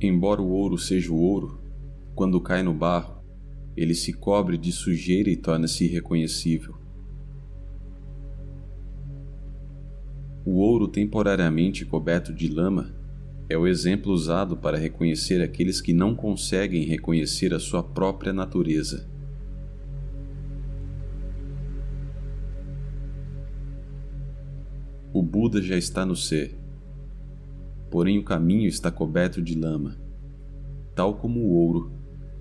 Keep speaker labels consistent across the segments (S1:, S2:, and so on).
S1: Embora o ouro seja o ouro, quando cai no barro, ele se cobre de sujeira e torna-se irreconhecível. O ouro temporariamente coberto de lama é o exemplo usado para reconhecer aqueles que não conseguem reconhecer a sua própria natureza. O Buda já está no ser, porém o caminho está coberto de lama, tal como o ouro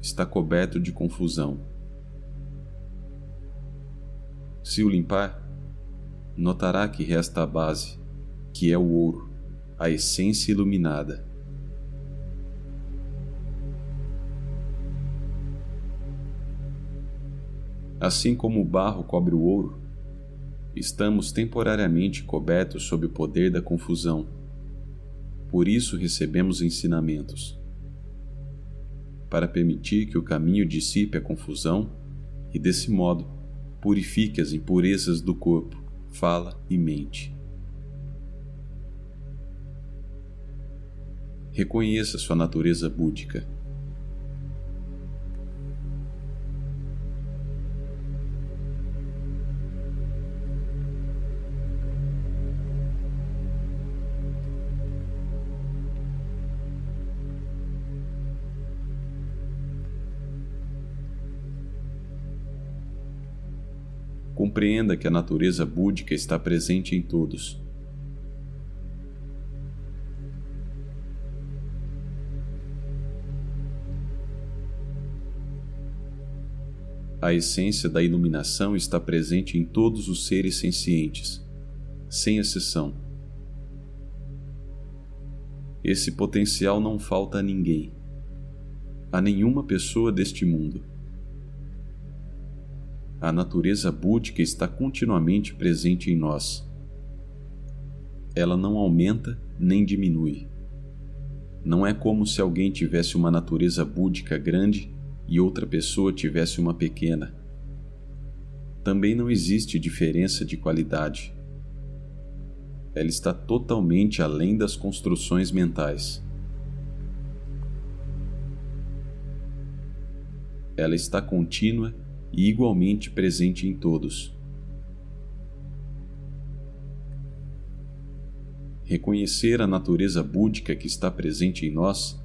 S1: está coberto de confusão. Se o limpar, notará que resta a base, que é o ouro, a essência iluminada. Assim como o barro cobre o ouro, estamos temporariamente cobertos sob o poder da confusão. Por isso recebemos ensinamentos. Para permitir que o caminho dissipe a confusão e, desse modo, purifique as impurezas do corpo, fala e mente. Reconheça sua natureza búdica. Compreenda que a natureza búdica está presente em todos. A essência da iluminação está presente em todos os seres sencientes, sem exceção. Esse potencial não falta a ninguém, a nenhuma pessoa deste mundo a natureza búdica está continuamente presente em nós. Ela não aumenta nem diminui. Não é como se alguém tivesse uma natureza búdica grande e outra pessoa tivesse uma pequena. Também não existe diferença de qualidade. Ela está totalmente além das construções mentais. Ela está contínua e igualmente presente em todos. Reconhecer a natureza búdica que está presente em nós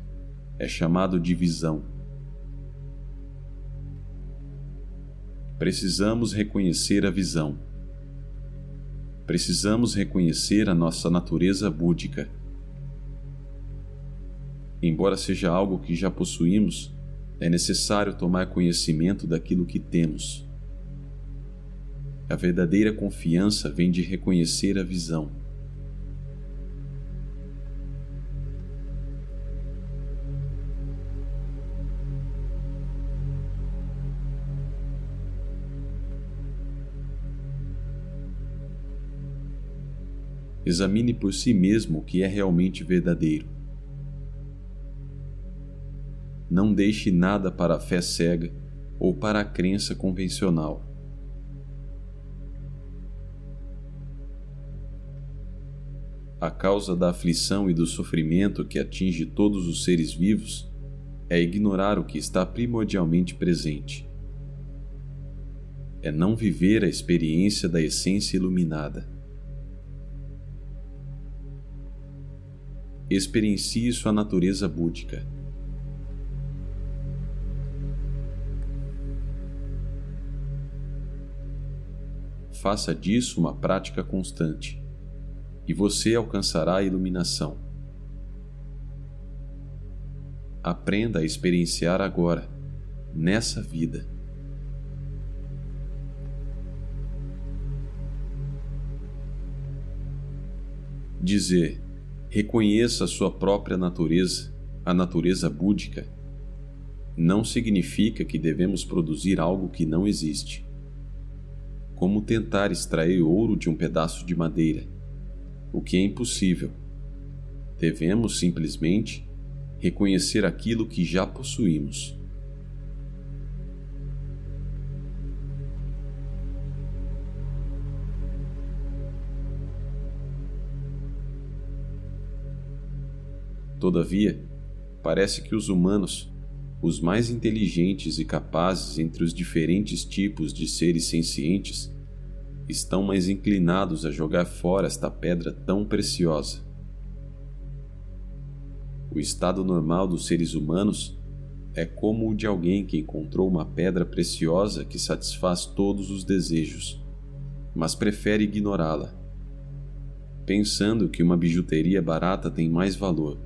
S1: é chamado de visão. Precisamos reconhecer a visão. Precisamos reconhecer a nossa natureza búdica. Embora seja algo que já possuímos, é necessário tomar conhecimento daquilo que temos. A verdadeira confiança vem de reconhecer a visão. Examine por si mesmo o que é realmente verdadeiro. Não deixe nada para a fé cega ou para a crença convencional. A causa da aflição e do sofrimento que atinge todos os seres vivos é ignorar o que está primordialmente presente. É não viver a experiência da essência iluminada. Experiencie sua natureza búdica. Faça disso uma prática constante, e você alcançará a iluminação. Aprenda a experienciar agora, nessa vida. Dizer, reconheça a sua própria natureza, a natureza búdica, não significa que devemos produzir algo que não existe como tentar extrair ouro de um pedaço de madeira, o que é impossível. Devemos simplesmente reconhecer aquilo que já possuímos. Todavia, parece que os humanos, os mais inteligentes e capazes entre os diferentes tipos de seres sencientes, estão mais inclinados a jogar fora esta pedra tão preciosa. O estado normal dos seres humanos é como o de alguém que encontrou uma pedra preciosa que satisfaz todos os desejos, mas prefere ignorá-la, pensando que uma bijuteria barata tem mais valor.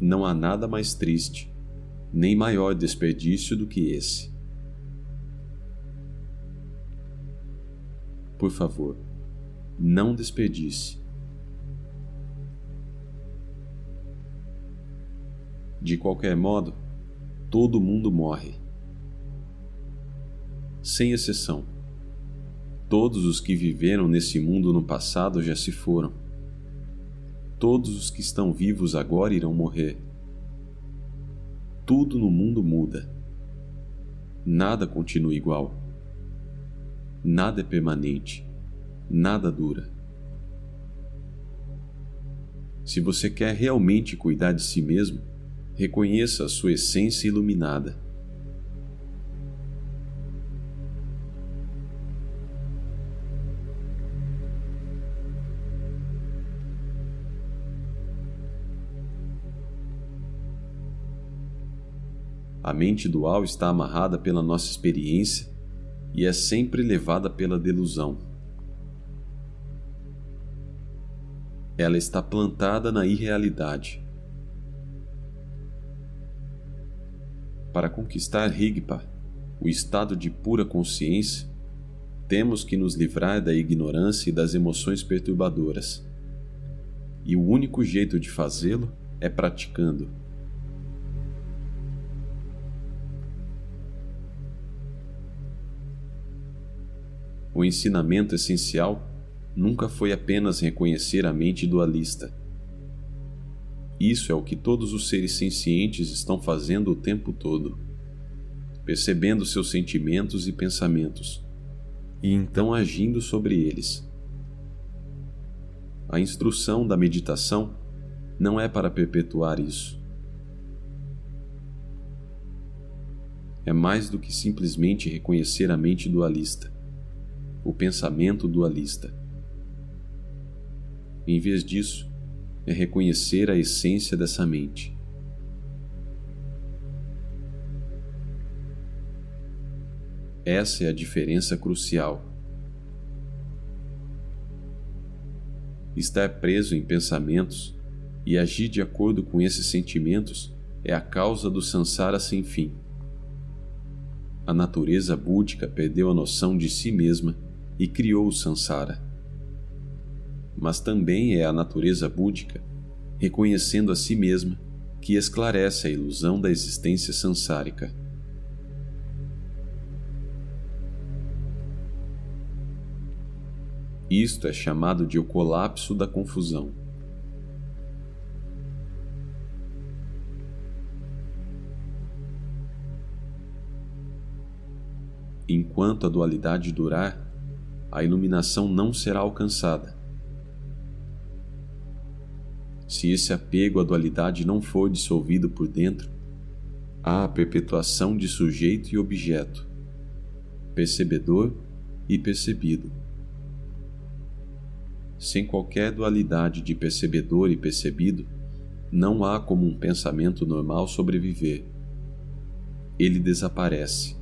S1: Não há nada mais triste, nem maior desperdício do que esse. Por favor, não desperdice. De qualquer modo, todo mundo morre. Sem exceção. Todos os que viveram nesse mundo no passado já se foram. Todos os que estão vivos agora irão morrer. Tudo no mundo muda. Nada continua igual. Nada é permanente. Nada dura. Se você quer realmente cuidar de si mesmo, reconheça a sua essência iluminada. A mente dual está amarrada pela nossa experiência e é sempre levada pela delusão. Ela está plantada na irrealidade. Para conquistar Rigpa, o estado de pura consciência, temos que nos livrar da ignorância e das emoções perturbadoras. E o único jeito de fazê-lo é praticando. O ensinamento essencial nunca foi apenas reconhecer a mente dualista isso é o que todos os seres sencientes estão fazendo o tempo todo, percebendo seus sentimentos e pensamentos, e então agindo sobre eles. A instrução da meditação não é para perpetuar isso. É mais do que simplesmente reconhecer a mente dualista, o pensamento dualista. Em vez disso, é reconhecer a essência dessa mente. Essa é a diferença crucial. Estar preso em pensamentos e agir de acordo com esses sentimentos é a causa do sansara sem fim. A natureza búdica perdeu a noção de si mesma e criou o sansara mas também é a natureza búdica, reconhecendo a si mesma, que esclarece a ilusão da existência sansárica. Isto é chamado de o colapso da confusão. Enquanto a dualidade durar, a iluminação não será alcançada se esse apego à dualidade não for dissolvido por dentro, há a perpetuação de sujeito e objeto, percebedor e percebido. Sem qualquer dualidade de percebedor e percebido, não há como um pensamento normal sobreviver. Ele desaparece.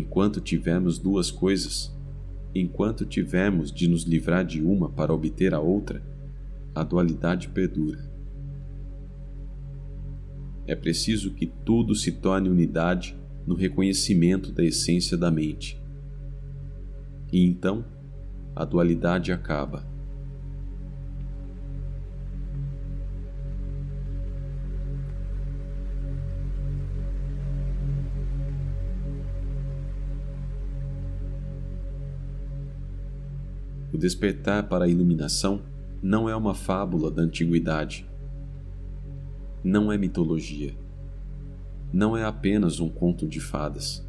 S1: Enquanto tivermos duas coisas, enquanto tivermos de nos livrar de uma para obter a outra, a dualidade perdura. É preciso que tudo se torne unidade no reconhecimento da essência da mente. E então, a dualidade acaba. Despertar para a iluminação não é uma fábula da antiguidade. Não é mitologia. Não é apenas um conto de fadas.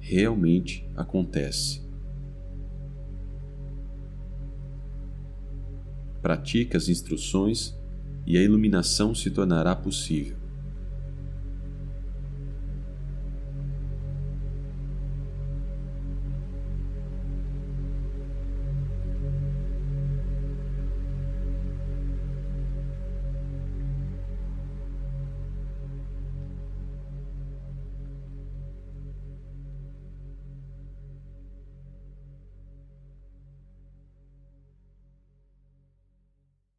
S1: Realmente acontece. Pratique as instruções e a iluminação se tornará possível.